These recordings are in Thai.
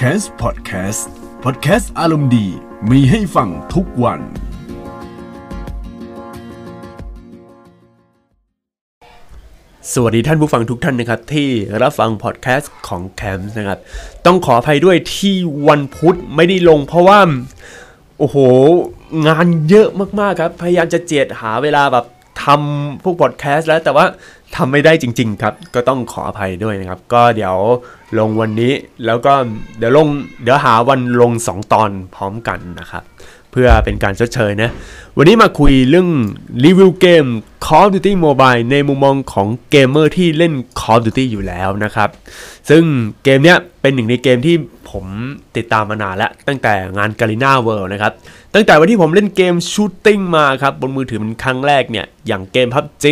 c a s พอดแคสต์พอดแคสต์อารมณ์ดีมีให้ฟังทุกวัน สวัสดีท่านผู้ฟังทุกท่านนะครับ ที่รับฟังพอดแคสต์ของแคมป์นะครับ ต้องขออภัยด้วยที่วันพุธไม่ได้ลงเพราะว่า โอ้โห งานเยอะมากๆครับ พยายามจะเจียดหาเวลาแบบทำพวกพอดแคสต์แล้วแต่ว่า ทำไม่ได้จริง ๆ ครับ ก็ต้องขออภัยด้วยนะครับ ก็เดี๋ยวลงวันนี้แล้วก็เดี๋ยวลงเดี๋ยวหาวันลง 2 ตอนพร้อมกันนะครับ เพื่อเป็นการชดเชยนะ วันนี้มาคุยเรื่องรีวิวเกม Call of Duty Mobile ในมุมมองของเกมเมอร์ที่เล่น Call of Duty อยู่แล้วนะครับ ซึ่งเกมเนี้ยเป็นหนึ่งในเกมที่ผมติดตามมานานแล้ว ตั้งแต่งาน Garena World นะครับ ตั้งแต่วันที่ผมเล่นเกม shooting มาครับ บนมือถือเป็นครั้งแรกเนี่ย อย่างเกม PUBG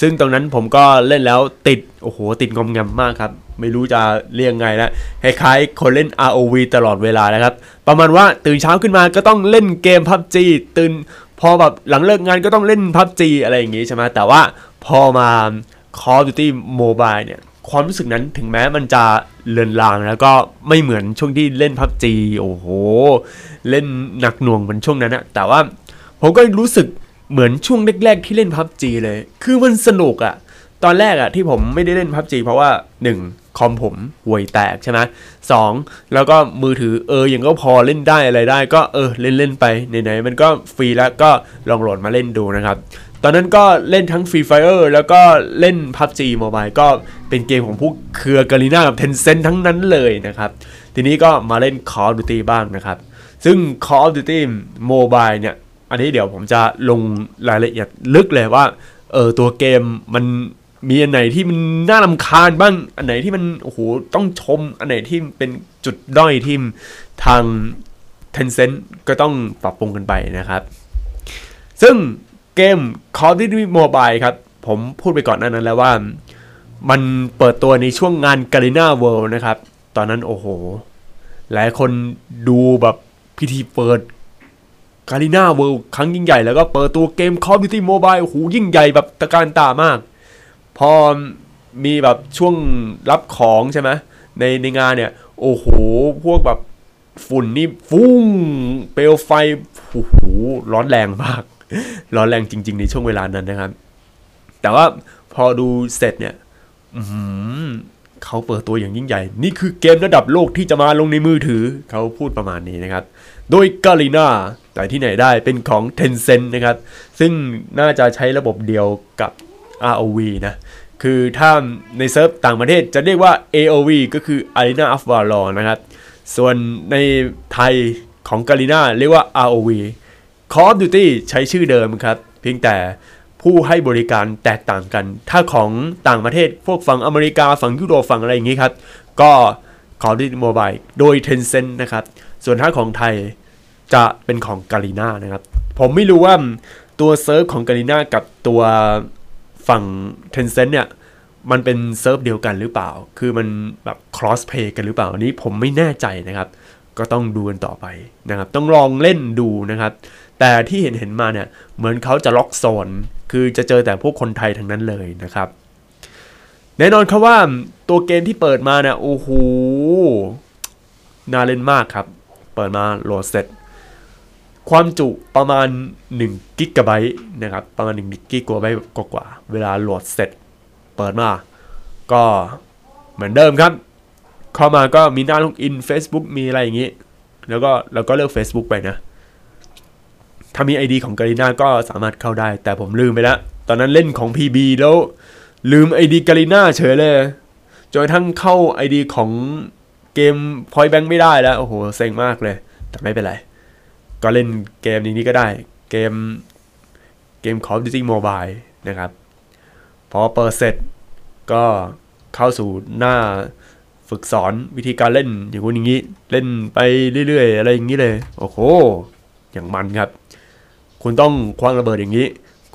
ซึ่งตรงนั้นผมก็เล่นแล้วติด โอ้โห ติดงอมแงมมากครับ ไม่รู้จะเรียกไงนะคล้ายๆคนเล่น ROV ตลอดเวลานะครับ ประมาณว่าตื่นเช้าขึ้นมาก็ต้องเล่นเกม PUBG ตื่นพอแบบหลังเลิกงานก็ต้องเล่น PUBG อะไรอย่างงี้ใช่ไหมแต่ว่าพอมา Call of Duty Mobile เนี่ยความรู้สึกนั้นถึงแม้มันจะเลือนลางแล้วก็ไม่เหมือนช่วงที่เล่น PUBG โอ้โห เล่นหนักหน่วงเหมือนช่วงนั้นนะแต่ว่าผมก็รู้สึกเหมือนช่วงแรกๆที่เล่น PUBG เลย คือมันสนุกอะตอนแรกอะที่ผมไม่ได้เล่น PUBG เพราะว่า 1. คอมผมห่วยแตกใช่ไหมสองแล้วก็มือถือเออยังก็พอเล่นได้อะไรได้ก็เออเล่นเล่นไปไหนๆมันก็ฟรีแล้วก็ลองโหลดมาเล่นดูนะครับตอนนั้นก็เล่นทั้ง Free Fire แล้วก็เล่น PUBG Mobile ก็เป็นเกมของพวกเครือ g a r i n a กับ Tencent ทั้งนั้นเลยนะครับ ทีนี้ก็มาเล่น Call of Duty บ้างนะครับ ซึ่ง Call of Duty Mobile เนี่ย อันนี้เดี๋ยวผมจะลงรายละเอียดลึกเลยว่า เออตัวเกมมัน มีอันไหนที่มันน่ารำคาญบ้าง อันไหนที่มันโอ้โหต้องชม อันไหนที่เป็นจุดด้อยที่ทาง Tencent ก็ต้องปรับปรุงกันไปนะครับ ซึ่งเกม Call of Duty Mobile ครับ ผมพูดไปก่อนหน้านั้นแล้วว่า มันเปิดตัวในช่วงงาน Garena World นะครับ ตอนนั้นโอ้โห หลายคนดูแบบพิธีเปิด Garena World ครั้งยิ่งใหญ่แล้วก็เปิดตัวเกม Call of Duty Mobile โอ้โหยิ่งใหญ่แบบตะการตามาก พอมีแบบช่วงรับของใช่ไหมในในงานเนี่ย โอ้โห พวกแบบฝุ่นนี่ฟุ้ง เปลวไฟโอ้โหร้อนแรงมาก ร้อนแรงจริง ๆ ในช่วงเวลานั้นนะครับ แต่ว่าพอดูเสร็จเนี่ยอื้อหือเขาเปิดตัวอย่างยิ่งใหญ่ นี่คือเกมระดับโลกที่จะมาลงในมือถือ เขาพูดประมาณนี้นะครับ โดย Garena แต่ที่ไหนได้เป็นของ Tencent นะครับ ซึ่งน่าจะใช้ระบบเดียวกับ ROV นะ คือถ้าในเซิร์ฟต่างประเทศจะเรียกว่า AOV ก็คือ Arena of Valor นะครับ ส่วนในไทยของ Garena เรียกว่า ROV Call of Duty ใช้ชื่อเดิมครับ เพียงแต่ผู้ให้บริการแตกต่างกัน ถ้าของต่างประเทศพวกฝั่งอเมริกาฝั่งยุโรปฝั่งอะไรอย่างนี้ครับ ก็ Call of Duty Mobile โดย Tencent นะครับ ส่วนถ้าของไทยจะเป็นของ Garena นะครับ ผมไม่รู้ว่าตัวเซิร์ฟของ Garena กับตัว ฝั่ง Tencent เนี่ยมันเป็นเซิร์ฟเดียวกันหรือเปล่า คือมันแบบ cross play กันหรือเปล่า อันนี้ผมไม่แน่ใจนะครับ ก็ต้องดูกันต่อไปนะครับ ต้องลองเล่นดูนะครับ แต่ที่เห็นเห็นมาเนี่ย เหมือนเขาจะล็อกโซน คือจะเจอแต่พวกคนไทยทั้งนั้นเลยนะครับ แน่นอนครับว่าตัวเกมที่เปิดมาเนี่ย โอ้โห น่าเล่นมากครับ เปิดมาโหลดเสร็จ ความจุประมาณ1กิกะไบต์นะครับ ประมาณ1กิกะไบต์กว่า เวลาโหลดเสร็จเปิดมา ก็เหมือนเดิมครับ เข้ามาก็มีหน้า login Facebook มีอะไรอย่างนี้ แล้วก็เราก็เลือก Facebook ไปนะ ถ้ามี ID ของ Garena ก็สามารถเข้าได้ แต่ผมลืมไปแล้ว ตอนนั้นเล่นของ PB แล้วลืม ID Garena เฉยเลย จนกระทั่งเข้า ID ของเกม Point Blank ไม่ได้แล้ว โอ้โห เซ็งมากเลย แต่ไม่เป็นไร ก็เล่นเกมนี้ก็ได้ เกมเกม Call of Duty Mobile นะครับ พอเปิดเสร็จก็เข้าสู่หน้าฝึกสอนวิธีการเล่นอย่างนู้นอย่างนี้ เล่นไปเรื่อยๆ อะไรอย่างนี้เลย โอ้โห อย่างมันครับ คุณต้องคว้างระเบิดอย่างนี้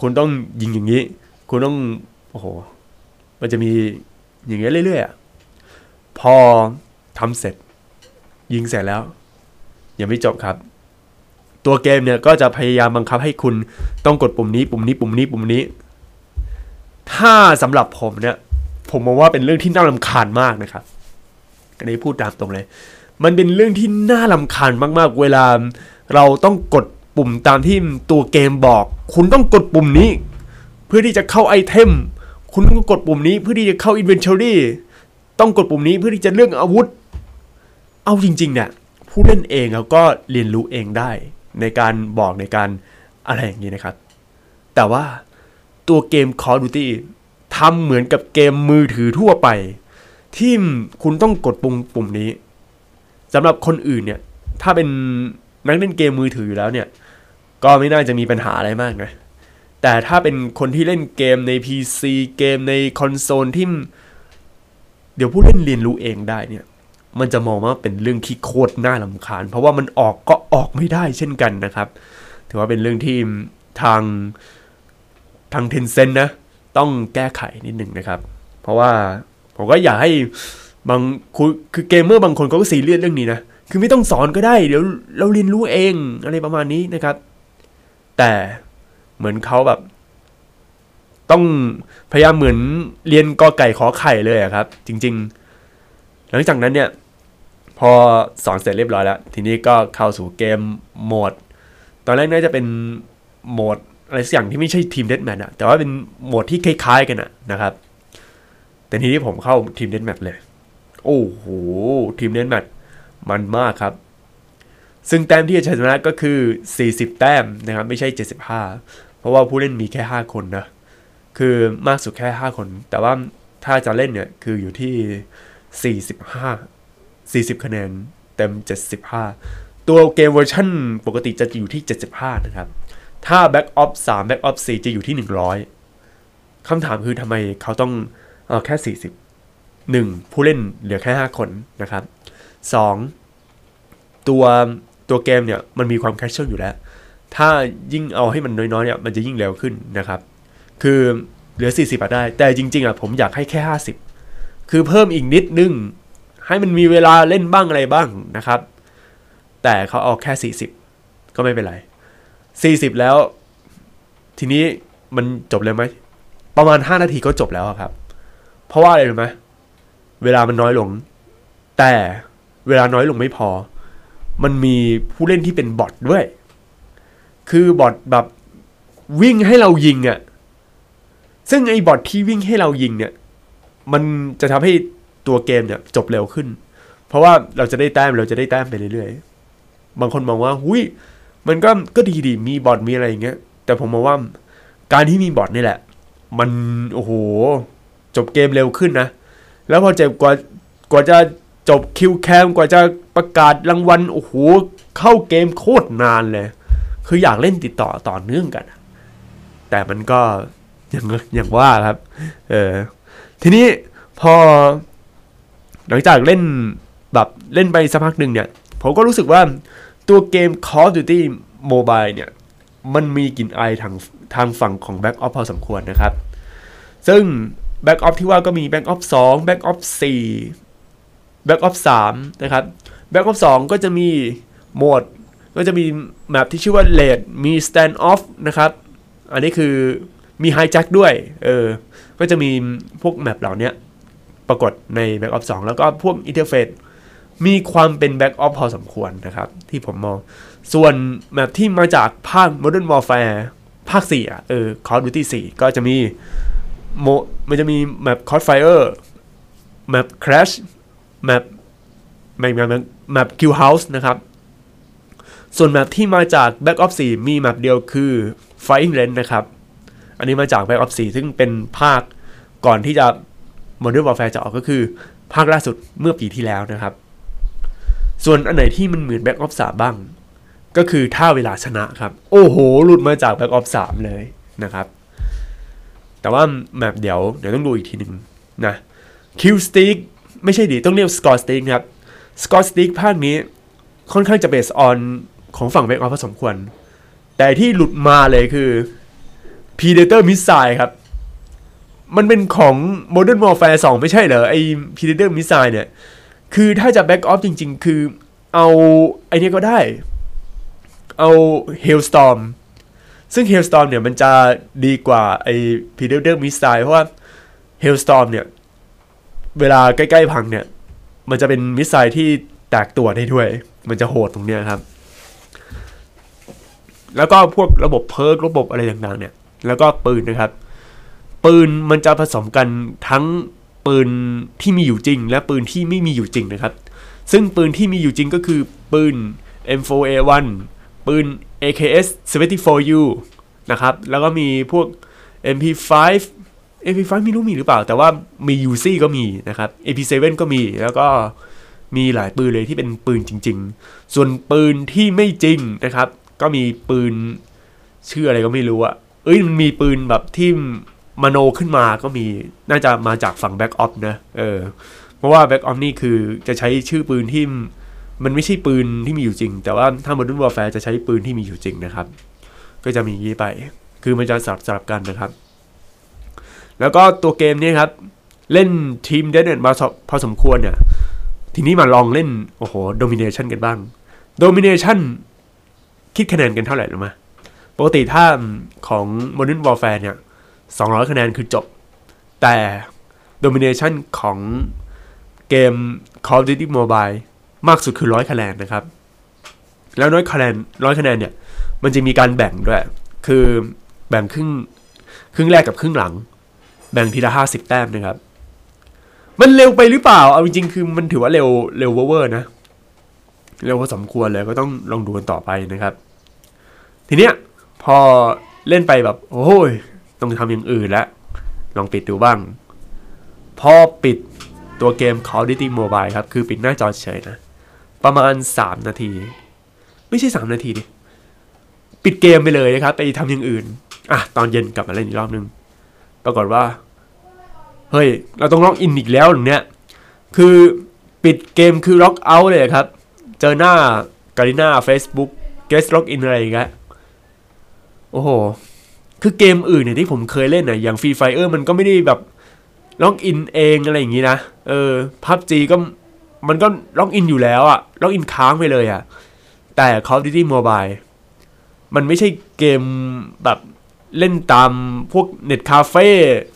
คุณต้องยิงอย่างนี้ คุณต้อง โอ้โห มันจะมีอย่างเงี้ยเรื่อยๆ พอทำเสร็จ ยิงเสร็จแล้ว ยังไม่จบครับ ตัวเกมเนี่ยก็จะพยายามบังคับให้คุณต้องกดปุ่มนี้ ปุ่มนี้ปุ่มนี้ปุ่มนี้ ถ้าสำหรับผมเนี่ย ผมมองว่าเป็นเรื่องที่น่ารำคาญมากนะครับอันนี้พูดตามตรงเลย มันเป็นเรื่องที่น่าลำคาญมากๆ เวลาเราต้องกดปุ่มตามที่ตัวเกมบอก คุณต้องกดปุ่มนี้ เพื่อที่จะเข้าไอเทม คุณต้องกดปุ่มนี้เพื่อที่จะเข้า Inventory ต้องกดปุ่มนี้เพื่อที่จะเลือกอาวุธ เอาจริงๆเนี่ยผู้เล่นเองเขาก็เรียนรู้เองได้ ในการบอกในการอะไรอย่างนี้นะครับ แต่ว่าตัวเกม Call of Duty ทำเหมือนกับเกมมือถือทั่วไป ที่คุณต้องกดปุ่มปุ่มนี้สำหรับคนอื่นเนี่ย ถ้าเป็นนักเล่นเกมมือถืออยู่แล้วเนี่ย ก็ไม่น่าจะมีปัญหาอะไรมากนะแต่ถ้าเป็นคนที่เล่นเกมใน PC เกมในคอนโซลที่เดี๋ยวผู้เล่นเรียนรู้เองได้เนี่ย มันจะมองว่าเป็นเรื่องที่โคตรน่ารำคาญ เพราะว่ามันออกก็ออกไม่ได้เช่นกันนะครับ ถือว่าเป็นเรื่องที่ทางทาง Tencent นะ ต้องแก้ไขนิดหนึ่งนะครับ เพราะว่าผมก็อยากให้บางคือคือเกมเมอร์บางคนเขาก็ซีเรียสเรื่องนี้นะ คือไม่ต้องสอนก็ได้ เดี๋ยวเราเรียนรู้เองอะไรประมาณนี้นะครับ แต่เหมือนเขาแบบ ต้องพยายามเหมือนเรียนกอไก่ขอไข่เลยอะครับ จริง ๆ หลังจากนั้นเนี่ย พอสอนเสร็จเรียบร้อยแล้ว ทีนี้ก็เข้าสู่เกมโหมด ตอนแรกน่าจะเป็นโหมดอะไรสักอย่างที่ไม่ใช่ทีมเด a แมทอะแต่ว่าเป็นโหมดที่คล้ายๆกันอะนะครับ แต่ทีนี้ผมเข้าทีมเด a แมทเลย โอ้โห ทีมเด a แมทมันมากครับ ซึ่งแต้มที่จะชนะก็คือ 40 แต้มนะครับ ไม่ใช่ 75 เพราะว่าผู้เล่นมีแค่ 5 คนนะ คือมากสุดแค่ 5 คน แต่ว่าถ้าจะเล่นเนี่ย คืออยู่ที่ 45 40 คะแนนเต็ม 75 ตัวเกมเวอร์ชันปกติจะอยู่ที่ 75 นะครับ ถ้า Back Ops 3 Back Ops 4จะอยู่ที่ 100 คำถามคือทำไมเขาต้องเอาแค่ 40 1. ผู้เล่นเหลือแค่ 5 คนนะครับ 2. ตัวตัวเกมเนี่ยมันมีความแคชชวลอยู่แล้ว ถ้ายิ่งเอาให้มันน้อยๆเนี่ยมันจะยิ่งเร็วขึ้นนะครับ คือเหลือ 40อะได้ แต่จริงๆอะผมอยากให้แค่ 50 คือเพิ่มอีกนิดนึง ให้มันมีเวลาเล่นบ้างอะไรบ้างนะครับ แต่เขาเอาแค่ 40 ก็ไม่เป็นไร 40 แล้ว ทีนี้มันจบเลยไหม ประมาณ 5 นาทีก็จบแล้วครับ เพราะว่าอะไรรู้ไหมเวลามันน้อยลง แต่เวลาน้อยลงไม่พอ มันมีผู้เล่นที่เป็นบอทด้วย คือบอทแบบวิ่งให้เรายิงอะ่ะซึ่งไอ้บอทที่วิ่งให้เรายิงเนี่ย มันจะทำให้ ตัวเกมเนี่ยจบเร็วขึ้น เพราะว่าเราจะได้แต้มเราจะได้แต้มไปเรื่อยๆ บางคนมองว่าหุยมันก็ก็ดีดีมีบอทมีอะไรอย่างเงี้ย แต่ผมมองว่าการที่มีบอทนี่แหละ มันโอ้โหจบเกมเร็วขึ้นนะ แล้วพอเจ็บกว่ากว่าจะจบคิวแคมกว่าจะประกาศรางวัลโอ้โหเข้าเกมโคตรนานเลย คืออยากเล่นติดต่อต่อเนื่องกัน แต่มันก็อย่างอย่างว่าครับ เออทีนี้พอ หลังจากเล่นแบบเล่นไปสักพักหนึ่งเนี่ย ผมก็รู้สึกว่าตัวเกม Call of Duty Mobile เนี่ย มันมีกลิ่นอายทางทางฝั่งของ Back Off พอสมควรนะครับ ซึ่ง Back Off ที่ว่าก็มี Back Off 2 Back Off 4 Back Off 3นะครับ Back Off 2 ก็จะมีโหมด ก็จะมีแมปที่ชื่อว่า l a d มี Stand Off นะครับ อันนี้คือมี Hijack ด้วย เออ ก็จะมีพวก map เหล่านี้ ปรากฏใน Black Ops 2 แล้วก็พวก interface มีความเป็น Back of พอสมควรนะครับ ที่ผมมอง ส่วน map ที่มาจากภาค Modern Warfare ภาค 4 อะ เออ Call of Duty 4 ก็จะมีโมมันจะมีแมป Crossfire แมป Crash แมปแมปแมปแมป Kill House นะครับ ส่วน map ที่มาจาก Back of 4 มีแมปเดียวคือ Fighting Range นะครับ อันนี้มาจาก Back of 4 ซึ่งเป็นภาคก่อนที่จะ Modern Warfare จะออกก็คือภาคล่าสุดเมื่อปีที่แล้วนะครับ ส่วนอันไหนที่มันเหมือน Back of 3 บ้าง ก็คือถ้าเวลาชนะครับ โอ้โห หลุดมาจาก Back of 3 เลยนะครับ แต่ว่าแมปเดี๋ยวเดี๋ยวต้องดูอีกทีหนึ่งนะ Kill Stick ไม่ใช่ดิต้องเรียก Score Stick ครับ Score Stick ภาคนี้ค่อนข้างจะ based on ของฝั่ง Back of พอสมควร แต่ที่หลุดมาเลยคือ Predator Missile ครับ มันเป็นของ Modern Warfare 2 ไม่ใช่เหรอ ไอ้ Predator Missile เนี่ย คือถ้าจะ Back Off จริง ๆ คือเอาไอ้นี่ก็ได้ เอา Hailstorm ซึ่ง Hailstorm เนี่ยมันจะดีกว่าไอ้ Predator Missile เพราะว่า Hailstorm เนี่ย เวลาใกล้ ๆ พังเนี่ย มันจะเป็นมิสไซล์ที่แตกตัวได้ด้วย มันจะโหดตรงเนี้ยครับ แล้วก็พวกระบบเพิร์กระบบอะไรต่างๆเนี่ย แล้วก็ปืนนะครับ ปืนมันจะผสมกันทั้งปืนที่มีอยู่จริง และปืนที่ไม่มีอยู่จริงนะครับ ซึ่งปืนที่มีอยู่จริงก็คือปืน M4A1 ปืน AKS 74U นะครับ แล้วก็มีพวก MP5 MP5 ไม่รู้มีหรือเปล่า แต่ว่ามี Uzi ก็มีนะครับ AP7 ก็มี แล้วก็มีหลายปืนเลยที่เป็นปืนจริง ๆ ส่วนปืนที่ไม่จริงนะครับ ก็มีปืนชื่ออะไรก็ไม่รู้อะเอ้ยมันมีปืนแบบที่ มโนขึ้นมาก็มีน่าจะมาจากฝั่ง Black Ops นะเออเพราะว่า Black Ops นี่คือจะใช้ชื่อปืนที่มันไม่ใช่ปืนที่มีอยู่จริง แต่ว่าถ้า Modern Warfare จะใช้ปืนที่มีอยู่จริงนะครับ ก็จะมีอย่างนี้ไป คือมันจะสลับสลับกันนะครับ แล้วก็ตัวเกมนี้ครับ เล่นทีมเดนเนตมาพอสมควรเนี่ย ทีนี้มาลองเล่น โอ้โหโดมิเนชันกันบ้างโดมิเนชันคิดคะแนนกันเท่าไหร่หรือมาปกติถ้าของ Modern Warfare เนี่ย 200 คะแนนคือจบ แต่ Domination ของเกม Call of Duty Mobile มากสุดคือ 100 คะแนนนะครับ แล้วน้อยคะแนนร้อยคะแนนเนี่ย มันจะมีการแบ่งด้วย คือแบ่งครึ่งครึ่งแรกกับครึ่งหลัง แบ่งทีละห้าสิบแต้มนะครับ มันเร็วไปหรือเปล่า เอาจริงๆ คือมันถือว่าเร็วเร็วเวอร์นะ เร็วพอสมควรเลยก็ต้องลองดูกันต่อไปนะครับ ทีเนี้ยพอเล่นไปแบบ โอ้ย ต้องทำอย่างอื่นแล้ว ลองปิดดูบ้าง พอปิดตัวเกม Call of Duty Mobile ครับ คือปิดหน้าจอเฉยนะ ประมาณ 3 นาที ไม่ใช่ 3 นาทีดิ ปิดเกมไปเลยนะครับ ไปทำอย่างอื่น อะ ตอนเย็นกลับมาเล่นอีกรอบนึง ปรากฏว่า เฮ้ย เราต้อง login อีกแล้วอย่างเนี้ย คือปิดเกมคือ logout เลยครับ เจอหน้า Garena Facebook guest login อะไรอย่างเงี้ย โอ้โห คือเกมอื่นเนี่ยที่ผมเคยเล่นน่ะอย่าง Free Fire มันก็ไม่ได้แบบ login เองอะไรอย่างงี้นะ เออ PUBG ก็มันก็ล็อกอินอยู่แล้วอะล็อกอินค้างไปเลยอะแต่ Call of Duty Mobile มันไม่ใช่เกมแบบเล่นตามพวกเน็ตคาเฟ่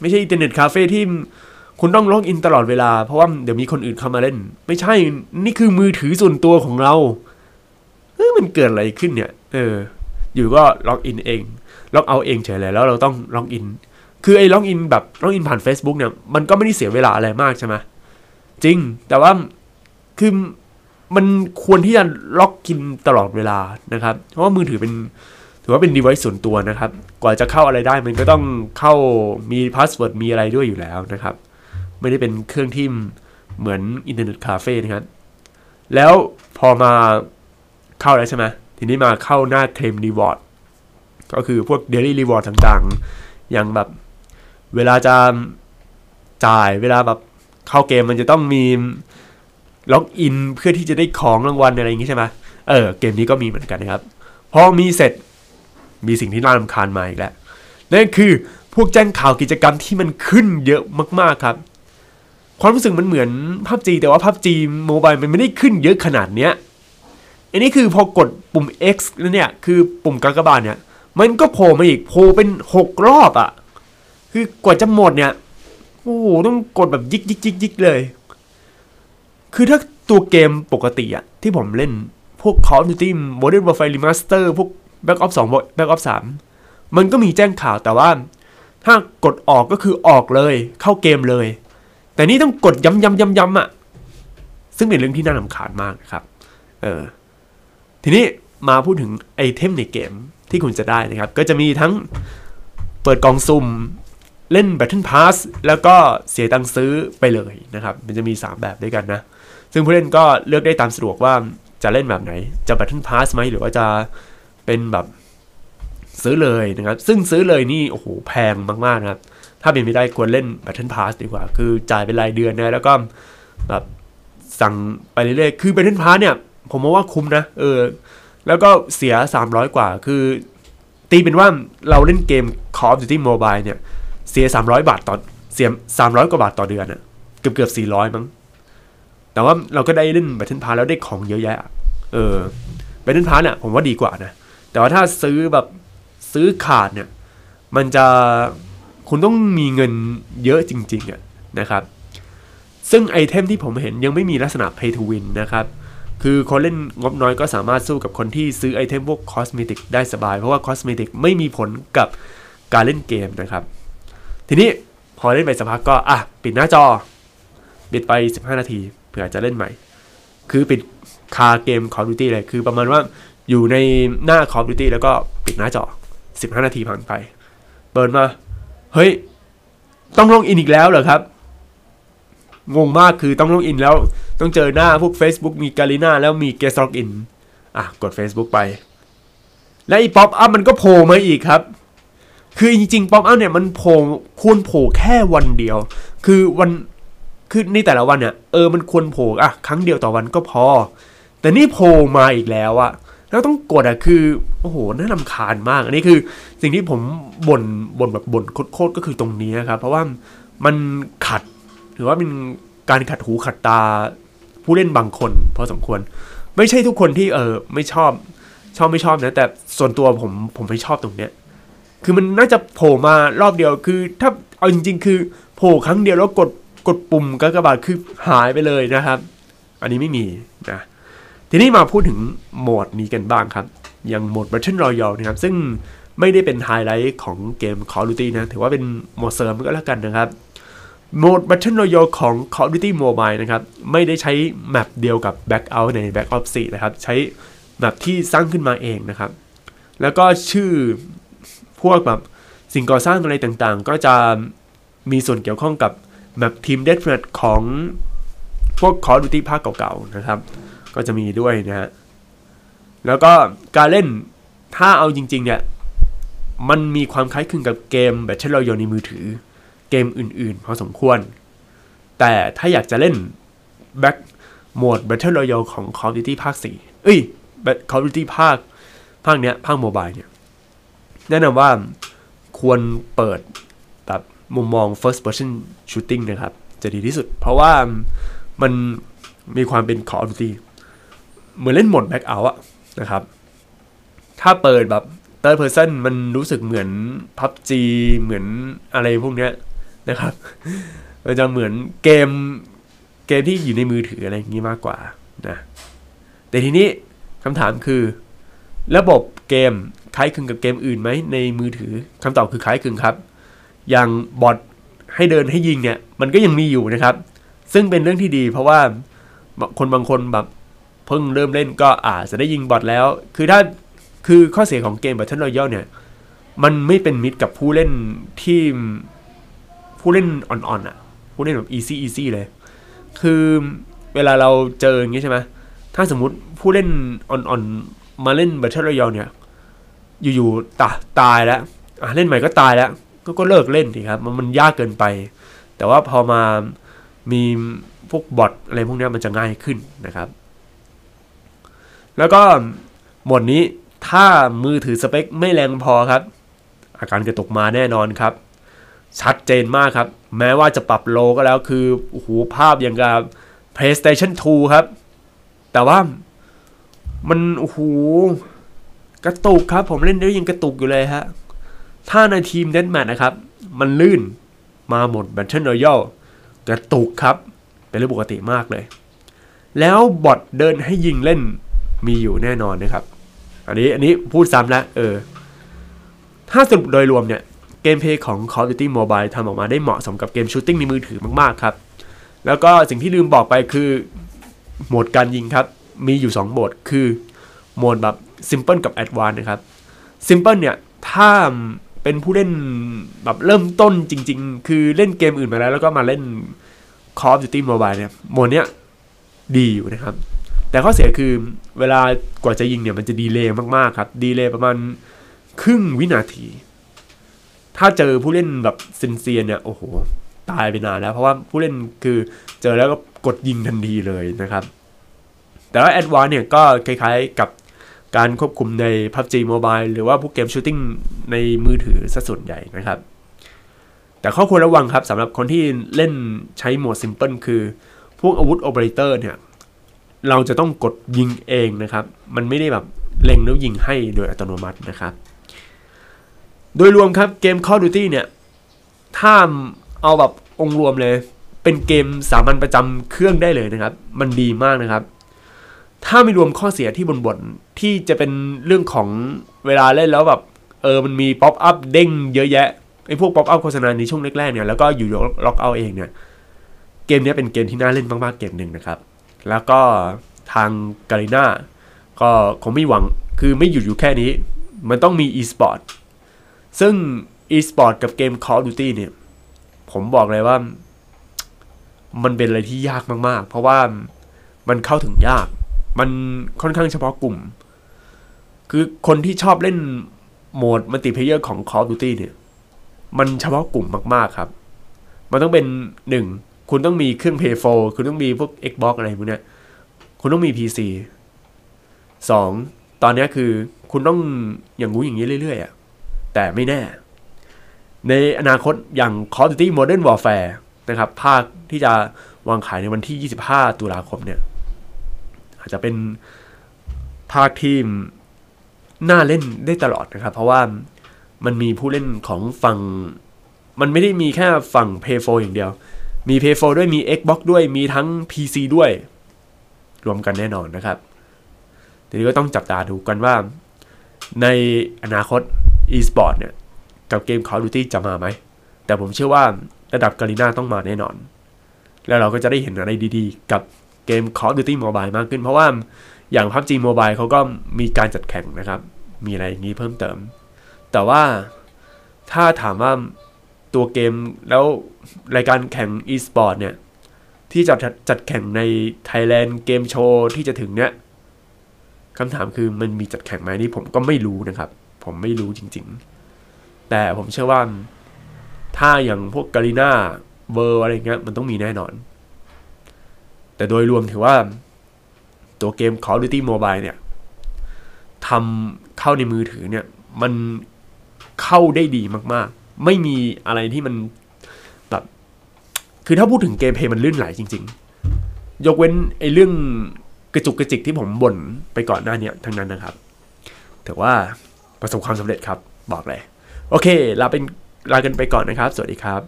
ไม่ใช่อินเทอร์เน็ตคาเฟ่ที่คุณต้องล็อกอินตลอดเวลา เพราะว่าเดี๋ยวมีคนอื่นเข้ามาเล่น ไม่ใช่นี่คือมือถือส่วนตัวของเราเฮ้ยมันเกิดอะไรขึ้นเนี่ย เออ อยู่ก็ล็อกอินเอง log out เองเฉยเลยแล้วเราต้องล็อกอิน คือไอ้ล็อกอินแบบล็อกอินผ่าน Facebook เนี่ยมันก็ไม่ได้เสียเวลาอะไรมากใช่ไหมจริง แต่ว่าคือมันควรที่จะล็อกอินตลอดเวลานะครับ เพราะว่ามือถือเป็นถือว่าเป็น device ส่วนตัวนะครับ กว่าจะเข้าอะไรได้มันก็ต้องเข้ามีพาสเวิร์ดมีอะไรด้วยอยู่แล้วนะครับ ไม่ได้เป็นเครื่องที่เหมือนอินเทอร์เน็ตคาเฟ่นะครับ แล้วพอมาเข้าแล้วใช่ไหมทีนี้มาเข้าหน้า claim reward ก็คือพวก Daily Reward ต่างๆ อย่างแบบเวลาจะจ่ายเวลาแบบเข้าเกมมันจะต้องมีล็อกอินเพื่อที่จะได้ของรางวัลอะไรอย่างงี้ใช่ไหมเออเกมนี้ก็มีเหมือนกันนะครับ พอมีเสร็จมีสิ่งที่น่ารำคาญมาอีกแล้วนั่นคือพวกแจ้งข่าวกิจกรรมที่มันขึ้นเยอะมากๆครับ ความรู้สึกมันเหมือนภาพจีแต่ว่าภาพจีโมบายมันไม่ได้ขึ้นเยอะขนาดเนี้ยอันนี้คือพอกดปุ่ม X แล้วเนี่ยคือปุ่มกากบาทเนี่ย มันก็โผล่มาอีกโผล่เป็นหกรอบอะ่ะ คือกว่าจะหมดเนี่ยโอ้โหต้องกดแบบยิกยิกยิกยิกเลย คือถ้าตัวเกมปกติอะที่ผมเล่นพวก Call of Duty Modern Warfare Remaster พวก back Ops 2 back Ops 3 มันก็มีแจ้งข่าวแต่ว่า ถ้ากดออกก็คือออกเลย เข้าเกมเลย แต่นี่ต้องกดย้ำย้ำย้ำย้ำอะ ซึ่งเป็นเรื่องที่น่าลำคาญมากนะครับ เออ ทีนี้มาพูดถึงไอเทมในเกม ที่คุณจะได้นะครับ ก็จะมีทั้งเปิดกล่องซุ่มเล่น Battle Pass แล้วก็เสียตังค์ซื้อไปเลยนะครับ มันจะมี 3 แบบด้วยกันนะ ซึ่งผู้เล่นก็เลือกได้ตามสะดวกว่าจะเล่นแบบไหน จะ Battle Pass ไหมหรือว่าจะเป็นแบบซื้อเลยนะครับ ซึ่งซื้อเลยนี่ โอ้โห แพงมากๆนะครับ ถ้าเป็นไม่ได้ควรเล่น Battle Pass ดีกว่า คือจ่ายเป็นรายเดือนนะ แล้วก็แบบสั่งไปเรื่อยๆ คือ Battle Pass เนี่ย ผมมองว่าคุ้มนะ เออ แล้วก็เสีย 300 กว่า คือ ตีเป็นว่าเราเล่นเกม Call of Duty Mobile เนี่ย เสีย 300 บาทต่อเสีย 300 กว่าบาทต่อเดือนอะเกือบเกือบ400 มั้ง แต่ว่าเราก็ได้เล่น Battle Pass แล้วได้ของเยอะแยะ เออ Battle Pass เนี่ยผมว่าดีกว่านะ แต่ว่าถ้าซื้อแบบซื้อขาดเนี่ย มันจะคุณต้องมีเงินเยอะจริงๆอะนะครับ ซึ่งไอเทมที่ผมเห็นยังไม่มีลักษณะ pay to win นะครับ คือคนเล่นงบน้อยก็สามารถสู้กับคนที่ซื้อไอเทมพวก cosmetic ได้สบาย เพราะว่า cosmetic ไม่มีผลกับการเล่นเกมนะครับ ทีนี้พอเล่นไปสักพักก็อะปิดหน้าจอ ปิดไป 15 นาทีเผื่อจะเล่นใหม่ คือปิดคาเกม Call of Duty เลย คือประมาณว่าอยู่ในหน้า Call of Duty แล้วก็ปิดหน้าจอ 15 นาทีผ่านไป เปิดมา เฮ้ย ต้องล็อกอินอีกแล้วเหรอครับ งงมากคือต้องล็อกอินแล้วต้องเจอหน้าพวก Facebook มี Garena แล้วมี guest login อะกด Facebook ไป และอีป๊อปอัพมันก็โผล่มาอีกครับ คือจริงๆป๊อปอัพเนี่ยมันโผล่ควรโผล่แค่วันเดียว คือวันคือในแต่ละวันเนี่ยเออมันควรโผล่อะครั้งเดียวต่อวันก็พอ แต่นี่โผล่มาอีกแล้วอะแล้วต้องกดอะคือโอ้โหน่าลำคาญมาก อันนี้คือสิ่งที่ผมบ่นบ่นแบบบ่นโคตรก็คือตรงนี้ครับ เพราะว่ามันขัด หรือว่าเป็นการขัดหูขัดตาผู้เล่นบางคน พอสมควร ไม่ใช่ทุกคนที่เออไม่ชอบ ชอบไม่ชอบนะ แต่ส่วนตัวผมผมไม่ชอบตรงเนี้ย คือมันน่าจะโผล่มารอบเดียวคือ ถ้าเอาจริง ๆ คือโผล่ครั้งเดียวแล้วกดกดปุ่มกากบาทคือหายไปเลยนะครับ อันนี้ไม่มีนะทีนี้มาพูดถึงโหมดนี้กันบ้างครับอย่างโหมด Battle Royale นะครับ ซึ่งไม่ได้เป็นไฮไลท์ของเกม Call of Duty นะ ถือว่าเป็นโหมดเสริมก็แล้วกันนะครับ โหมด Battle Royale ของ Call of Duty Mobile นะครับ ไม่ได้ใช้แมปเดียวกับ Blackout ใน Black Ops 4นะครับ ใช้แมปที่สร้างขึ้นมาเองนะครับ แล้วก็ชื่อพวกแบบสิ่งก่อสร้างอะไรต่างๆ ก็จะมีส่วนเกี่ยวข้องกับแมปทีมเด t แม t ของพวก Call of Duty ภาคเก่าๆนะครับ ก็จะมีด้วยนะฮะ แล้วก็การเล่นถ้าเอาจริงๆเนี่ย มันมีความคล้ายคลึงกับเกม Battle Royale ในมือถือ มอื่นๆ พอสมควร แต่ถ้าอยากจะเล่น Back โหมด Battle Royale ของ Call of Duty ภาค 4 เอ้ย Call of Duty ภาค ภาคเนี้ย ภาคโมบายเนี่ย แนะนำว่าควรเปิดแบบมุมมอง first person shooting นะครับ จะดีที่สุด เพราะว่ามันมีความเป็น Call of Duty เหมือนเล่นโหมด back out อะนะครับ ถ้าเปิดแบบ third person มันรู้สึกเหมือน PUBG เหมือนอะไรพวกเนี้ย นะครับมันจะเหมือนเกมเกมที่อยู่ในมือถืออะไรอย่างนี้มากกว่านะแต่ทีนี้คำถามคือ ระบบเกมคล้ายคลึงกับเกมอื่นไหมในมือถือคำตอบคือคล้ายคลึงครับ อย่างบอทให้เดินให้ยิงเนี่ย มันก็ยังมีอยู่นะครับ ซึ่งเป็นเรื่องที่ดี เพราะว่าคนบางคนแบบเพิ่งเริ่มเล่นก็อาจจะได้ยิงบอทแล้ว คือถ้าคือข้อเสียของเกม Battle Royale เนี่ย มันไม่เป็นมิตรกับผู้เล่นที่ ผู้เล่นอ่อนๆอะ ผู้เล่นแบบ easy easy เลย คือเวลาเราเจออย่างงี้ใช่ไหมถ้าสมมุติผู้เล่นอ่อนๆมาเล่น Battle Royale เนี่ย อยู่ๆตาตายแล้วอะเล่นใหม่ก็ตายแล้ว ก็ก็เลิกเล่นดีครับ มันมันยากเกินไป แต่ว่าพอมามีพวกบอทอะไรพวกนี้มันจะง่ายขึ้นนะครับ แล้วก็หมดนี้ถ้ามือถือสเปคไม่แรงพอครับ อาการกระตุกมาแน่นอนครับ ชัดเจนมากครับ แม้ว่าจะปรับโลก็แล้วคือโอ้โหภาพอย่างกับ PlayStation 2 ครับ แต่ว่ามันโอ้โหกระตุกครับ ผมเล่นได้ยังกระตุกอยู่เลยฮะ ถ้าในทีมเดนแมทนะครับ มันลื่นมาหมด Battle Royale กระตุกครับ เป็นเรื่องปกติมากเลย แล้วบอทเดินให้ยิงเล่นมีอยู่แน่นอนนะครับ อันนี้อันนี้พูดซ้ำแล้วเออถ้าสรุปโดยรวมเนี่ย gameplay ของ Call of Duty Mobile ทำออกมาได้เหมาะสมกับเกม shooting ในมือถือมากๆครับ แล้วก็สิ่งที่ลืมบอกไปคือโหมดการยิงครับ มีอยู่ 2 โหมดคือโหมดแบบ Simple กับ Advanced นะครับ Simple เนี่ย ถ้าเป็นผู้เล่นแบบเริ่มต้นจริง ๆ คือเล่นเกมอื่นมาแล้ว แล้วก็มาเล่น Call of Duty Mobile เนี่ยโหมดเนี้ยดีอยู่นะครับ แต่ข้อเสียคือเวลากว่าจะยิงเนี่ยมันจะ delay มากๆครับ delay ประมาณครึ่งวินาที ถ้าเจอผู้เล่นแบบเซียนเซียนเนี่ยโอ้โหตายไปนานแล้ว เพราะว่าผู้เล่นคือเจอแล้วก็กดยิงทันทีเลยนะครับ แต่ว่า Advanced เนี่ยก็คล้ายๆกับการควบคุมใน PUBG Mobile หรือว่าพวกเกม shooting ในมือถือซะส่วนใหญ่นะครับ แต่ข้อควรระวังครับสำหรับคนที่เล่นใช้โหมด Simple คือ พวกอาวุธโอเปอเรเตอร์เนี่ย เราจะต้องกดยิงเองนะครับ มันไม่ได้แบบเล็งแล้วยิงให้โดยอัตโนมัตินะครับ โดยรวมครับเกม Call of Duty เนี่ยถ้าเอาแบบองค์รวมเลย เป็นเกมสามัญประจำเครื่องได้เลยนะครับ มันดีมากนะครับ ถ้าไม่รวมข้อเสียที่บ่นที่จะเป็นเรื่องของเวลาเล่นแล้วแบบเออมันมีป๊อปอัพเด้งเยอะแยะไอ้พวกป๊อปอัพโฆษณาในช่วงแรกๆเนี่ยแล้วก็อยู่ log out เองเนี่ยเกมนี้เป็นเกมที่น่าเล่นมากๆเกมหนึ่งนะครับ แล้วก็ทาง Garena ก็คงไม่หวังคือไม่หยุดอยู่แค่นี้ มันต้องมี e-sport ซึ่ง e-sport กับเกม Call of Duty เนี่ย ผมบอกเลยว่า มันเป็นอะไรที่ยากมาก ๆ เพราะว่ามันเข้าถึงยาก มันค่อนข้างเฉพาะกลุ่ม คือคนที่ชอบเล่นโหมด multiplayer ของ Call of Duty เนี่ย มันเฉพาะกลุ่มมากๆครับ มันต้องเป็นหนึ่งคุณต้องมีเครื่อง Play 4คุณต้องมีพวก Xbox อะไรพวกเนี้ย คุณต้องมี PC สองตอนนี้คือคุณต้องอย่างงู้นอย่างงี้เรื่อยๆอะ แต่ไม่แน่ ในอนาคตอย่าง Call of Duty Modern Warfare นะครับ ภาคที่จะวางขายในวันที่ 25 ตุลาคมเนี่ย อาจจะเป็นภาคที่น่าเล่นได้ตลอดนะครับ เพราะว่ามันมีผู้เล่นของฝั่ง มันไม่ได้มีแค่ฝั่ง p a y 4อย่างเดียว มี p a y 4ด้วยมี Xbox ด้วยมีทั้ง PC ด้วย รวมกันแน่นอนนะครับทีนี้ก็ต้องจับตาดูกันว่า ในอนาคต e-sport เนี่ย กับเกม Call of Duty จะมาไหม แต่ผมเชื่อว่าระดับกาลิน่าต้องมาแน่นอน แล้วเราก็จะได้เห็นอะไรดีๆ กับเกม Call of Duty Mobile มากขึ้น เพราะว่าอย่าง PUBG Mobile เขาก็มีการจัดแข่งนะครับ มีอะไรอย่างนี้เพิ่มเติม แต่ว่าถ้าถามว่าตัวเกมแล้วรายการแข่ง e-sport เนี่ย ที่จะจัดแข่งใน Thailand Game Show ที่จะถึงเนี้ยคำถามคือมันมีจัดแข่งไหมนี่ผมก็ไม่รู้นะครับ ผมไม่รู้จริง ๆ แต่ผมเชื่อว่า ถ้าอย่างพวก Garena World อะไรเงี้ยมันต้องมีแน่นอน แต่โดยรวมถือว่าตัวเกม Call of Duty Mobile เนี่ยทำเข้าในมือถือเนี่ย มันเข้าได้ดีมากๆ ไม่มีอะไรที่มันแบบ คือถ้าพูดถึง gameplay มันลื่นไหลจริง ๆ ยกเว้นไอ้เรื่องกระจุกกระจิกที่ผมบ่นไปก่อนหน้านี้ทั้งนั้นนะครับ ถือว่า ประสบความสำเร็จครับบอกเลย โอเคลาเป็นลากันไปก่อนนะครับ สวัสดีครับ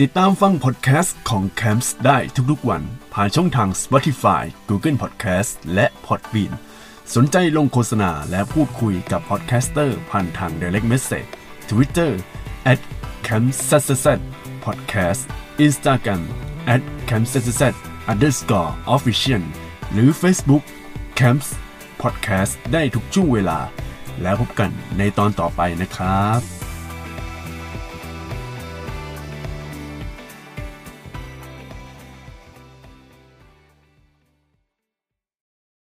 ติดตามฟังพอดแคสต์ของ Camps ได้ทุกๆวัน ผ่านช่องทาง Spotify Google Podcast และ Podbean สนใจลงโฆษณาและพูดคุยกับ podcaster ผ่านทาง Direct Message Twitter at c a m p s s podcast Instagram at c a m p s underscore official หรือ Facebook Camps Podcast ได้ทุกช่วงเวลา แล้วพบกันในตอนต่อไปนะครับ